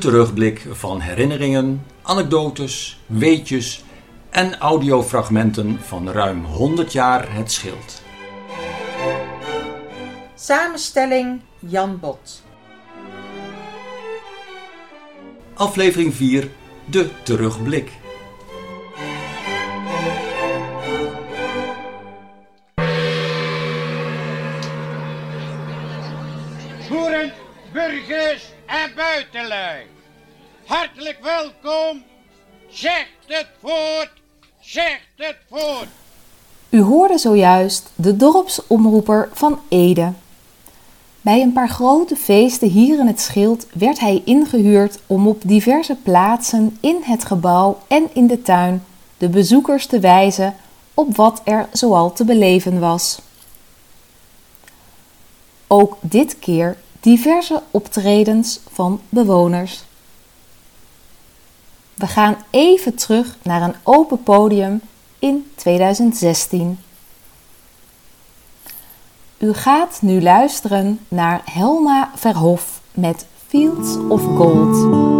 Terugblik van herinneringen, anekdotes, weetjes en audiofragmenten van ruim 100 jaar het schild. Samenstelling Jan Bot. Aflevering 4 De terugblik. En. Hartelijk welkom. Zegt het voort, zegt het voort. U hoorde zojuist de dorpsomroeper van Ede. Bij een paar grote feesten hier in het Schild werd hij ingehuurd om op diverse plaatsen in het gebouw en in de tuin de bezoekers te wijzen op wat er zoal te beleven was. Ook dit keer diverse optredens van bewoners. We gaan even terug naar een open podium in 2016. U gaat nu luisteren naar Helma Verhof met Fields of Gold.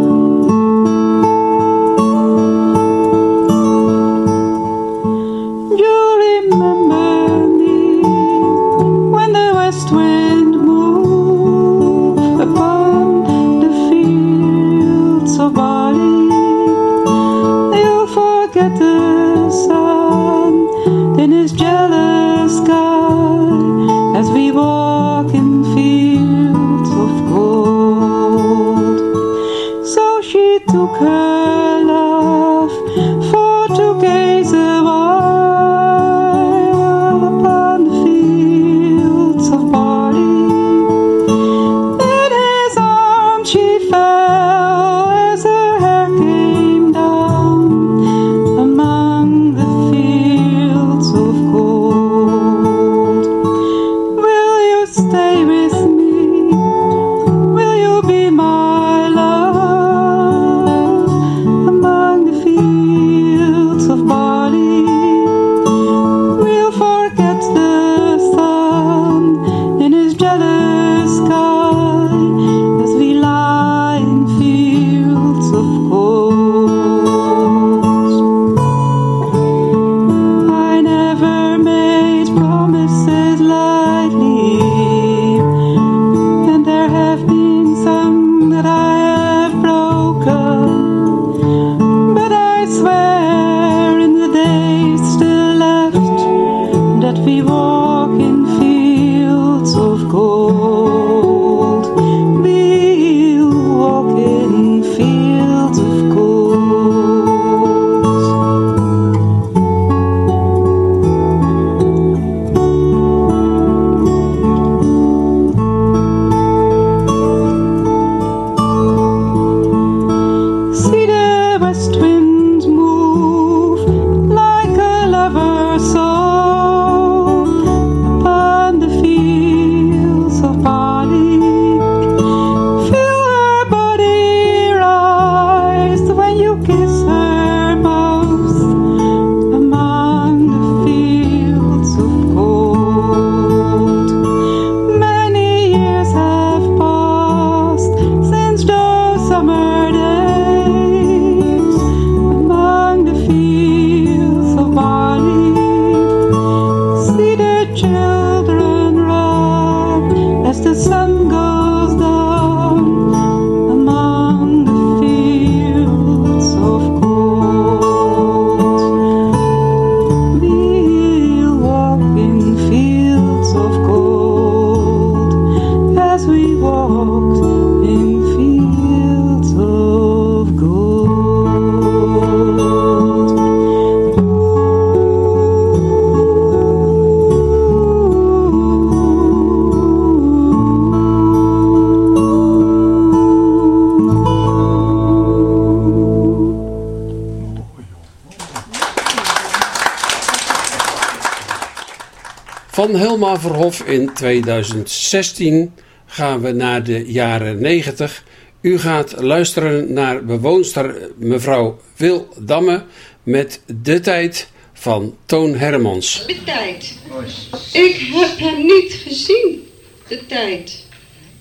Van Helma Verhof in 2016 gaan we naar de jaren 90. U gaat luisteren naar bewoonster mevrouw Wil Damme met De Tijd van Toon Hermans. De tijd. Ik heb hem niet gezien, de tijd.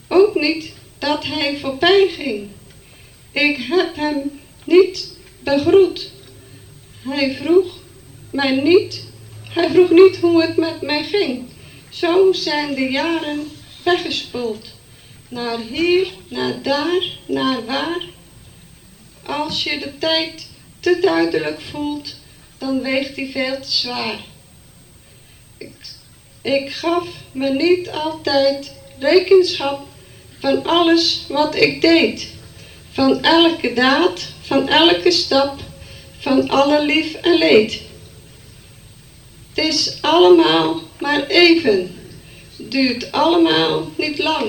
Ook niet dat hij voorbij ging. Ik heb hem niet begroet. Hij vroeg mij niet, hij vroeg niet hoe het met mij ging. Zo zijn de jaren weggespoeld. Naar hier, naar daar, naar waar. Als je de tijd te duidelijk voelt, dan weegt die veel te zwaar. Ik, ik gaf me niet altijd rekenschap van alles wat ik deed. Van elke daad, van elke stap, van alle lief en leed. Het is allemaal maar even, duurt allemaal niet lang.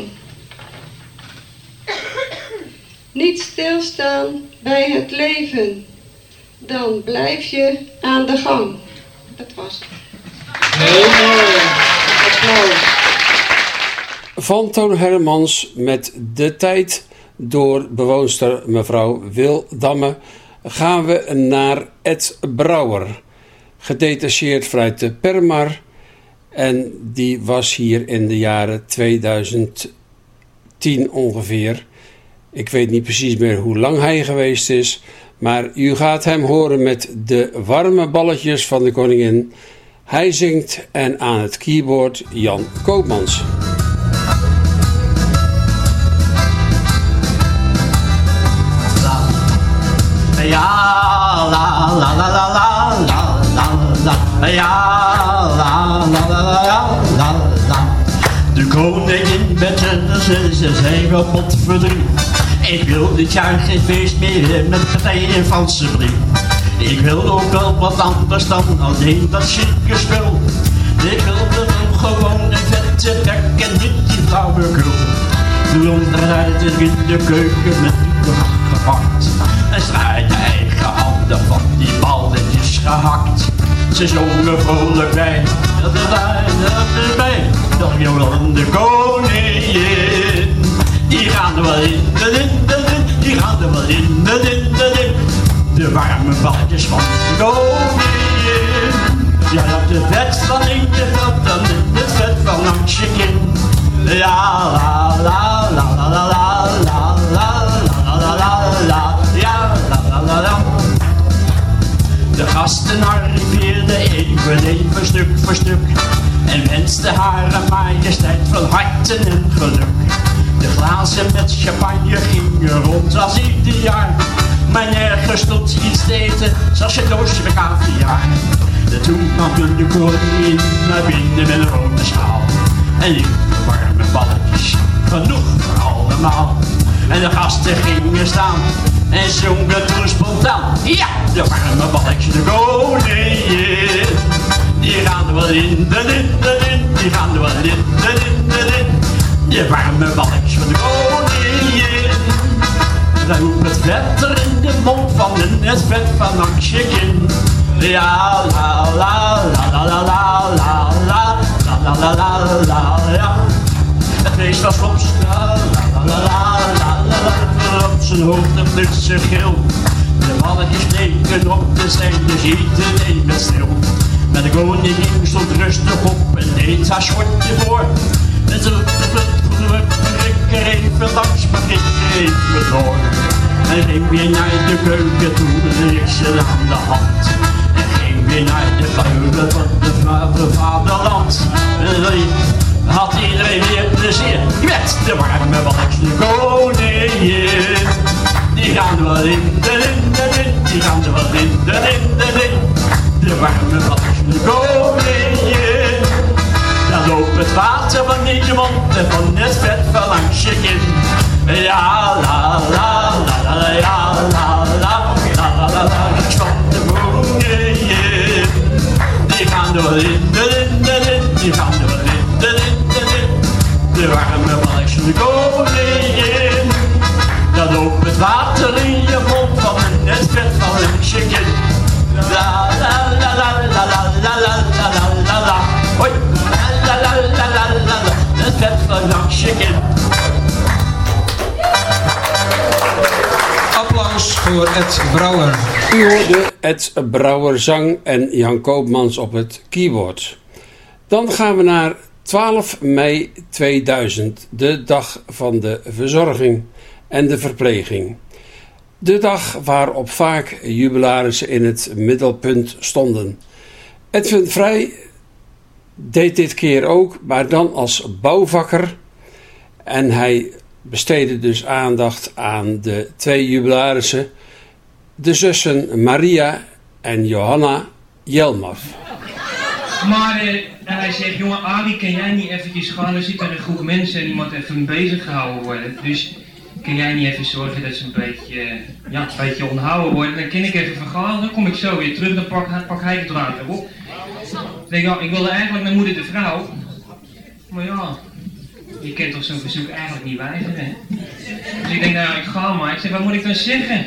Niet stilstaan bij het leven, dan blijf je aan de gang. Dat was het. Heel mooi. Applaus. Van Toon Hermans met De Tijd door bewoonster mevrouw Wil Damme gaan we naar Ed Brouwer gedetacheerd vanuit Permar. En die was hier in de jaren 2010 ongeveer. Ik weet niet precies meer hoe lang hij geweest is. Maar u gaat hem horen met de warme balletjes van de koningin. Hij zingt en aan het keyboard Jan Koopmans. Ja, la, la, la, la. Ja, la la la la la la. De koningin met zijn ze zijn kapot verdriet. Ik wil dit jaar geen feest meer met partijen en valse brief Ik wil ook wel wat anders dan alleen dat chique spul. Ik wil er gewoon een vette bek en niet die flauwekul Doe onderuit in de keuken met die gepakt en strijd de eigen handen van die balletjes gehakt. Ze zongen vrolijk bij, dat is bij, dat is bij, dat Jolande koningin. Die gaan er wel in, de in, de in, die gaan er wel in, de in, de. De warme balletjes van de koningin. Ja, op de vet van in de vet, dan in het vet van. Ja, la, la, la, la, la, la, la, la, la, la, la, la, ja, la, la, la, la. De gasten arriveerden even, even stuk voor stuk en wensten haar majesteit van harte en geluk. De glazen met champagne gingen rond als ieder jaar, maar nergens stond iets te eten, zoals een doosje met caviar. De toen kwam de koningin naar binnen met een rode schaal en liep warme balletjes, genoeg voor allemaal. En de gasten gingen staan en zongen toen spontaan. Ja, de warme balletjes, de koningin. Die gaan er wel in, de in, die gaan er wel in, de in, de warme balletjes van de koningin. Dan roept het vet er in de mond van en het vet van je kin. Ja, la, la, la, la, la, la, la, la, la, la, la, la, la, ja. Het feest was la, la, la, la, la, la, op zijn hoofd een flitse gil. De balletjes leken op de zijde, iedereen met stil. Maar de koningin stond rustig op en deed haar schortje voor. En ze ik er even langs, maar ik er even door. En ging weer naar de keuken toe, ik ze aan de hand. En ging weer naar de keuken van de vader vaderland. En had iedereen weer plezier met de warme de koningin. Die gaan er in, de in, de in, die gaan er wel in, de in, de in. De warme de koningin. Dan loopt het water van in je mond en van het vet van langs je. Ja, la, la, la, la, la, la, la, la, la, la, la, niks van de koningin. Die gaan er wel in, de in, de in, die gaan warme balletjes van de koningin. Dan loopt het water in je mond van het vet van je kin. La, la, la, la, la, la, la, la, la, la, la, la. Hoi. La, la, la, la, la, la, la. Het vet van je kin. Applaus voor Ed Brouwer. U hoorde Ed Brouwer zang en Jan Koopmans op het keyboard. Dan gaan we naar 12 mei 2000, de dag van de verzorging en de verpleging. De dag waarop vaak jubilarissen in het middelpunt stonden. Edwin Vrij deed dit keer ook, maar dan als bouwvakker. En hij besteedde dus aandacht aan de twee jubilarissen, de zussen Maria en Johanna Jelmaf. Maar eh, hij zegt, jongen Arie, kan jij niet eventjes gaan? Er zitten een groep mensen en moet even bezig gehouden worden. Dus kan jij niet even zorgen dat ze een beetje, eh, ja, een beetje onthouden worden? Dan kan ik even vergaan, dan kom ik zo weer terug, dan pak, pak hij de draad erop. Ik denk, ja, ik wilde eigenlijk naar moeder de vrouw. Maar ja, je kent toch zo'n verzoek eigenlijk niet weigeren. hè? Dus ik denk, nou, ik ga maar. Ik zeg, wat moet ik dan zeggen?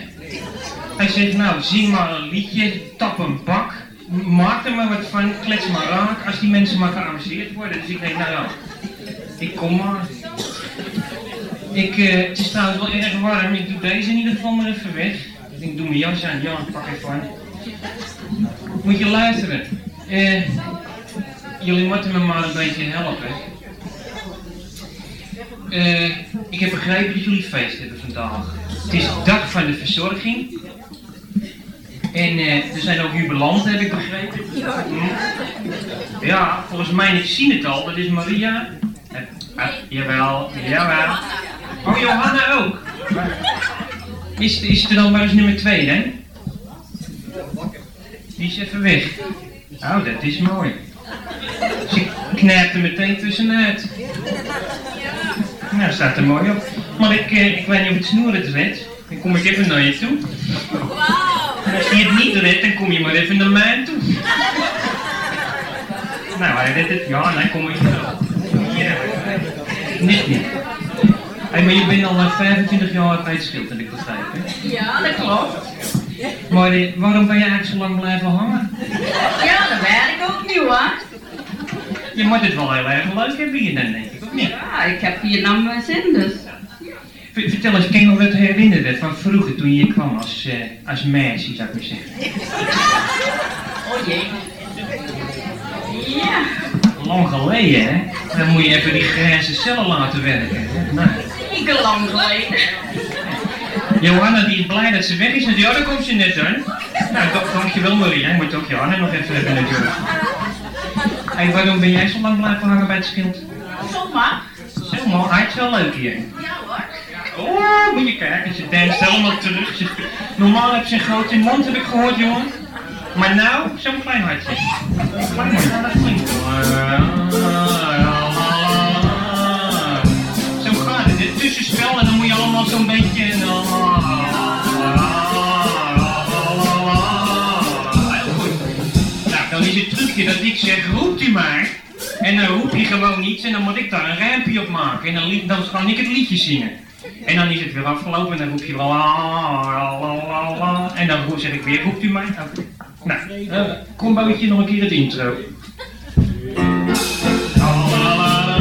Hij zegt, nou, zing maar een liedje, tap een bak, maak er maar wat van, klets maar raak, als die mensen maar geamuseerd worden. Dus ik denk, nou ja, ik kom maar. Ik, eh, het is trouwens wel erg warm, ik doe deze in ieder geval maar even weg. Ik denk, doe mijn jas aan, ja, pak even aan. Moet je luisteren. Eh, jullie moeten me maar een beetje helpen. Eh, ik heb begrepen dat jullie feest hebben vandaag. Het is dag van de verzorging. En eh, er zijn ook jubilanten, heb ik begrepen. Ja, volgens mij, ik zie het al, dat is Maria. Ah, jawel, jawel. Oh, Johanna ook. Is, is er dan maar eens nummer 2, hè? Die is even weg. Oh, dat is mooi. Ze knijpt er meteen tussenuit. Nou, staat er mooi op. Maar ik, eh, ik weet niet of het snoer het redt. Dan kom ik even naar je toe. Als je het niet redt, dan kom je maar even naar mij toe. nou, hij redt het. Ja, dan kom ik wel. Hier. Niet niet. Hey, maar je bent al eh, 25 jaar uitschild, heb ik begrepen. Ja, dat klopt. Maar eh, waarom ben je eigenlijk zo lang blijven hangen? Ja, dat weet ik ook niet hoor. Je moet het wel heel erg leuk hebben hier dan, denk ik, of niet? Ja, ik heb hier naar mijn zin dus. Vertel eens, kan je nog wat herinneren van vroeger toen je hier kwam als, eh, als meisje, zou ik maar zeggen? Oh jee. Ja. Lang geleden, hè? Dan moet je even die grijze cellen laten werken. hè? Nou, lang geleden. Johanna die is blij dat ze weg is. en Ja, daar komt ze net aan. Nou, da- dankjewel Maria. Ik moet ook Johanna nog even hebben natuurlijk. Hey, waarom ben jij zo lang blijven hangen bij het schild? Zomaar. Zeg maar, hij is wel leuk hier. Oh, moet je kijken, ze danst helemaal terug. Normaal heb ze een grote mond, heb ik gehoord, jongen. Maar nou, zo'n klein hartje. Zo gaat het, dit tussenspel en dan moet je allemaal zo'n beetje... Nou, dan is het trucje dat ik zeg, roept u maar. En dan roep je gewoon iets en dan moet ik daar een rijmpje op maken. En dan, dan kan ik het liedje zingen. En dan is het weer afgelopen en dan roep je wel la, la, la, la, la. En dan roep- zeg ik weer, roept u maar. Oké. Nou, uh, kom bootje nog een keer het intro. La, la, la.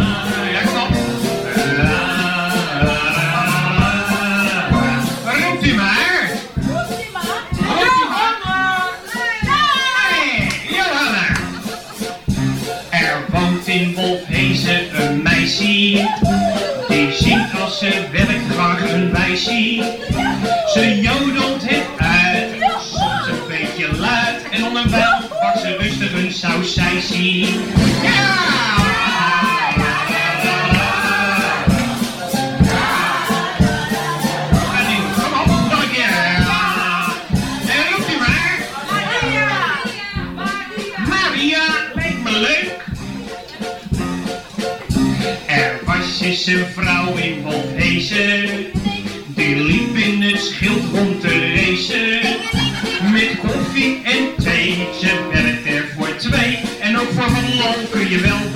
Eens een vrouw in Wolfhezen, die liep in het schild rond te racen. Lol kun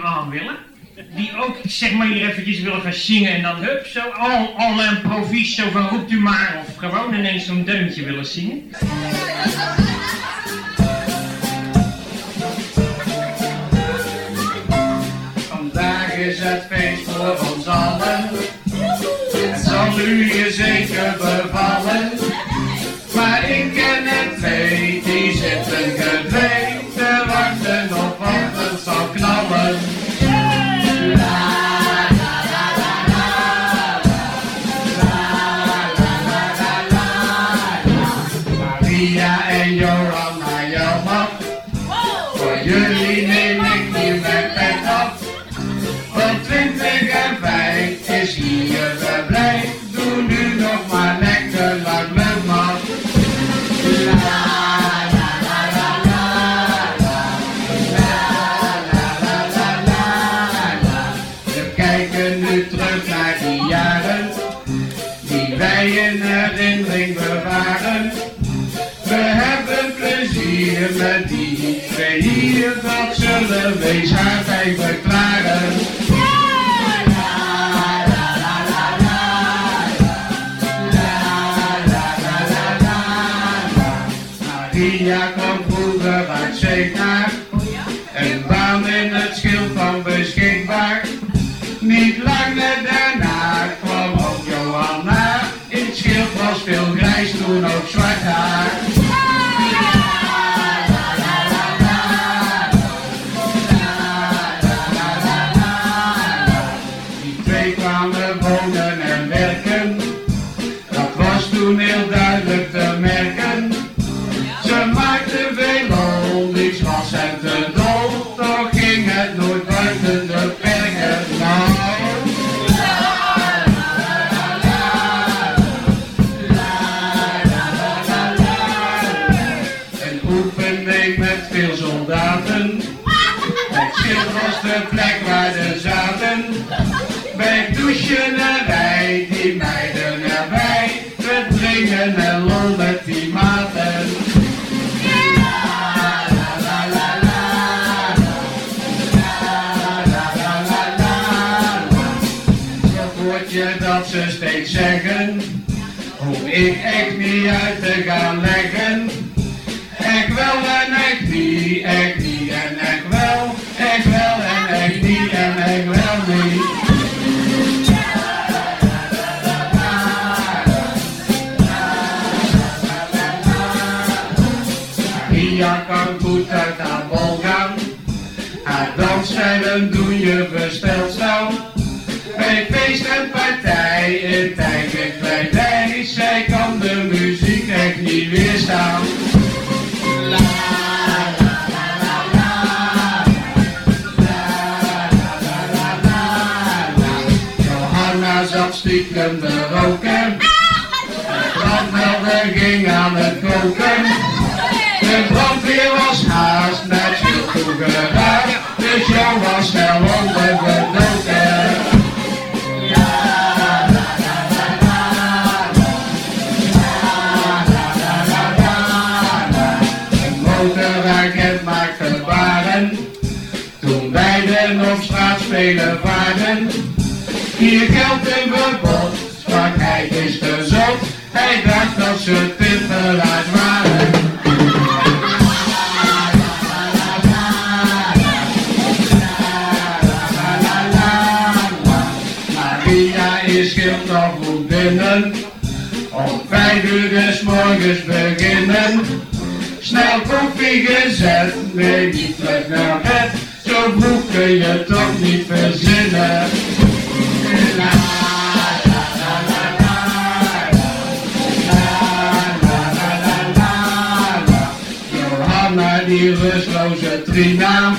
aan willen? Die ook, zeg maar, hier eventjes willen gaan zingen en dan hup, zo al, al een provies, zo van roept u maar. Of gewoon ineens zo'n deuntje willen zingen. Vandaag is het feest voor ons allen. Het zal u je zeker bevallen. Maar ik ken er twee, die zitten gedreven Maria kwam vroeger uit Zeenaar, een baan in het schild van beschikbaar. Niet lang daarna kwam ook Johanna, in het schild was veel grijs, toen ook zwart haar. Bij douchenerij, die meiden erbij. We dringen en lol met die maten. Je dat ze steeds zeggen. Hoef ik echt niet uit te gaan leggen. Ik wel en ik niet, ik Dansstijlen doen je versteld staan. Bij feest en partij in tijd en. Zij kan de muziek echt niet weerstaan. Stiekem te roken. De ging aan het koken. De brandweer was haast met veel Dus was onder gedoken. Een motoragent maakte gebaren. Toen beiden op straat spelen waren. Hier geldt een verbod, zwakheid is gezond. Hij dacht dat ze binnen. Om vijf uur des morgens beginnen. Snel koffie gezet, nee niet terug naar bed. Zo kun je toch niet verzinnen. La. die rustloze trina.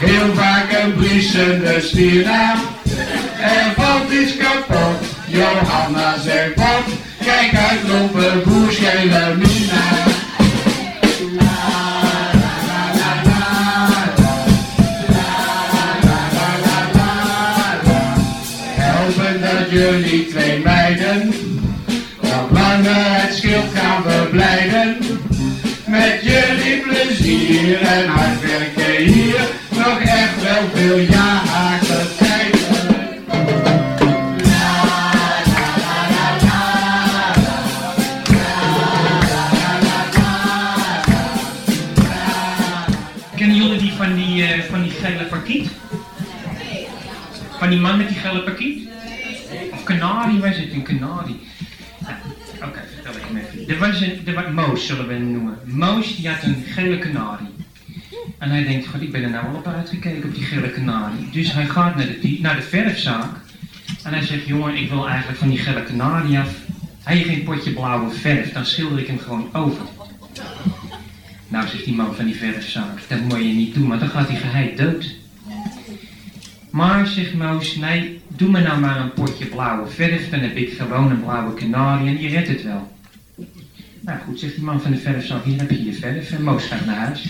Heel vaak een briesende stira. Er valt iets kapot, Johanna zegt wat. Kijk uit, lopen gele mina. Helpen dat jullie twee meiden nog langer het schild gaan verblijden. Met jullie plezier en hard werken hier. Zullen noemen. Moos die had een gele kanarie. En hij denkt, god, ik ben er nou al op uitgekeken op die gele kanarie. Dus hij gaat naar de, naar de verfzaak. En hij zegt, jongen, ik wil eigenlijk van die gele kanarie af. Hij heeft geen potje blauwe verf, dan schilder ik hem gewoon over. Nou, zegt die man van die verfzaak, dat moet je niet doen, want dan gaat die geheid dood. Maar, zegt Moos, nee, doe me nou maar een potje blauwe verf, dan heb ik gewoon een blauwe kanarie en die redt het wel. Nou goed, zegt die man van de verfzaak, hier heb je je verf en Moos gaat naar huis.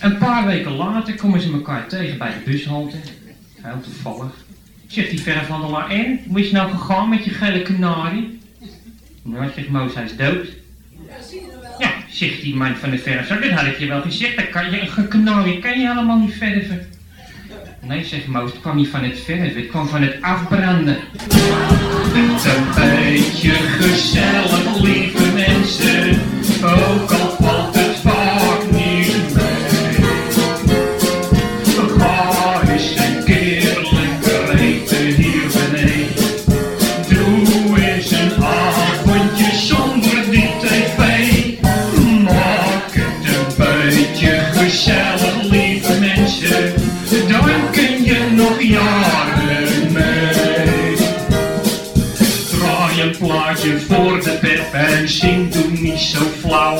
Een paar weken later komen ze elkaar tegen bij de bushalte. Heel toevallig. Zegt die verfhandelaar, en, hoe is het nou gegaan met je gele kanarie? Nou, zegt Moos, hij is dood. Ja, zegt die man van de verfzaak, dat had ik je wel gezegd. Dat kan je, een kanarie kan je helemaal niet verven. Nee, zegt Moos, het kwam niet van het verven, het kwam van het afbranden. Het een beetje gezellig, lieve mensen, ook al valt het vaak niet mee. Ga eens een keer lekker eten hier beneden. Doe eens een avondje zonder die tv. Maak het een beetje gezellig, lieve mensen. Dan kun je nog jaren mee. Plaatje voor de pep en zing, doe niet zo flauw.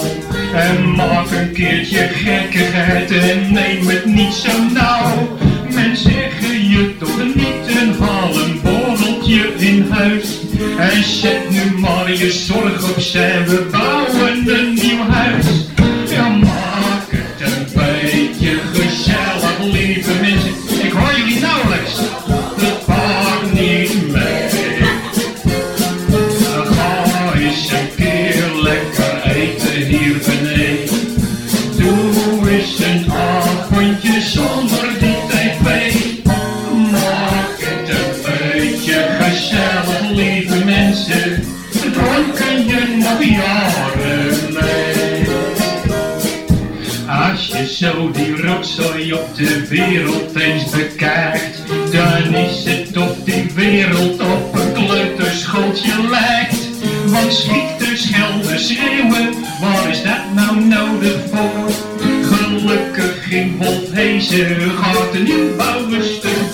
En maak een keertje gekkigheid en neem het niet zo nauw. Men zeggen je toch niet en haal een borreltje in huis. En zet nu maar je zorg opzij, we bouwen zo die rotzooi op de wereld eens bekijkt, dan is het of die wereld op een kleuterschooltje lijkt. Want schieten, schelden, schreeuwen, waar is dat nou nodig voor? Gelukkig in Wolfhezen gaat nieuwbouwerstuk door.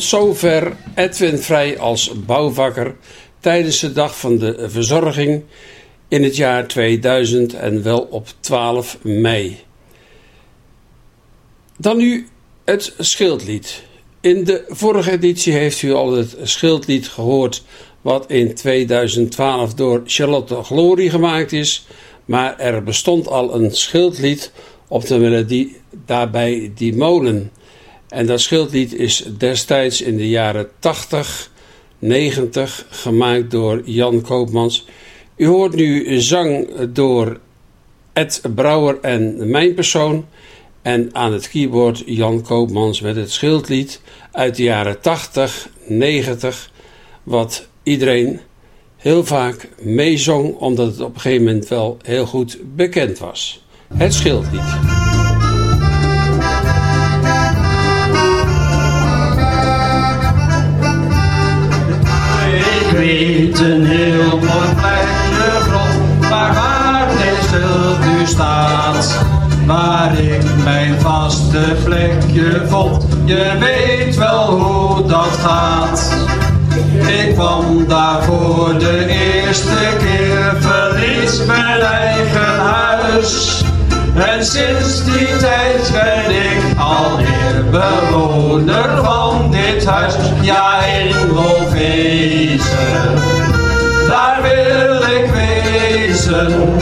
Tot zover Edwin Vrij als bouwvakker tijdens de dag van de verzorging in het jaar 2000 en wel op 12 mei. Dan nu het schildlied. In de vorige editie heeft u al het schildlied gehoord wat in 2012 door Charlotte Glory gemaakt is, maar er bestond al een schildlied op de melodie daarbij die molen. En dat schildlied is destijds in de jaren 80, 90 gemaakt door Jan Koopmans. U hoort nu zang door Ed Brouwer en mijn persoon. En aan het keyboard Jan Koopmans met het schildlied uit de jaren 80, 90. Wat iedereen heel vaak meezong omdat het op een gegeven moment wel heel goed bekend was. Het schildlied. Weet een heel mooi plekje grond, waar waar schild nu staat. Waar ik mijn vaste plekje vond, je weet wel hoe dat gaat. Ik kwam daar voor de eerste keer, verlies mijn eigen huis. En sinds die tijd ben ik alweer bewoner van dit huis. Ja, in Wolfezen, daar wil ik wezen.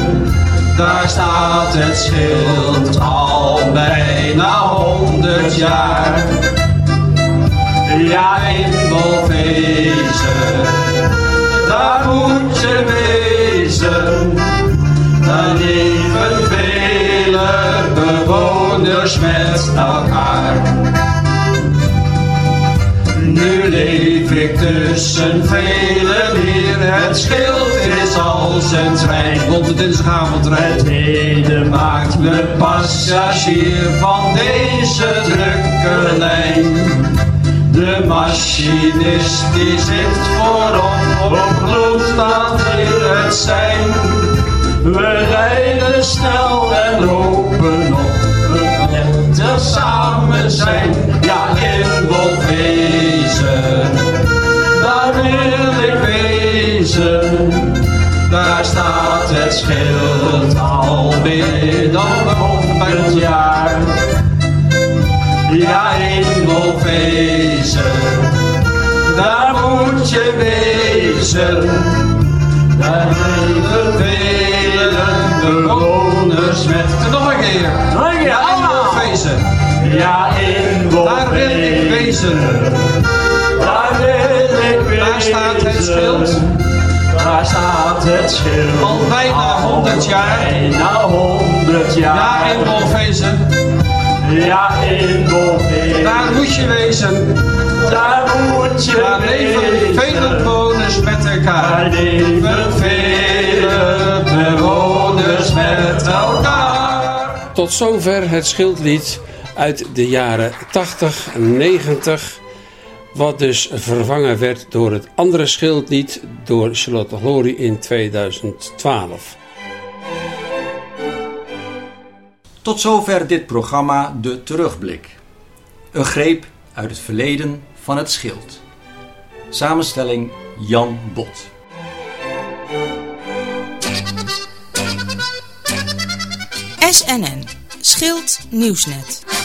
Daar staat het schild al bijna honderd jaar. Ja, in Wolfezen, daar moet je wezen. Daar bewoners met elkaar. Nu leef ik tussen vele weer. Het schild is als een trein. Rond het dinsdagavondrijd. Het heden maakt me passagier van deze drukke lijn. De machinist die zit voorop, op gloed staat het zijn. We rijden snel en lopen op, we net samen zijn. Ja, in Wolfezen, daar wil ik wezen. Daar staat het schild al meer dan honderd jaar. Ja, in Wolfezen, daar moet je wezen. Daar leven vele bewoners met... Nog een keer. Ja, in Wolfezen. Ja, in Wolfezen. Daar wil ik wezen. Daar wil ik wezen. Daar staat het schild. Daar staat het schild. Al bijna honderd jaar. Bijna honderd jaar. Ja, in Wolfezen. Ja, in Wolfezen. Daar moet je wezen. Daar moet je Daar leven vele bewoners met elkaar. Daar leven vele bewoners met elkaar. Tot zover het schildlied uit de jaren 80 en 90. Wat dus vervangen werd door het andere schildlied door Charlotte Glory in 2012. Tot zover dit programma De Terugblik. Een greep uit het verleden van het schild. Samenstelling Jan Bot. SNN, Schild Nieuwsnet.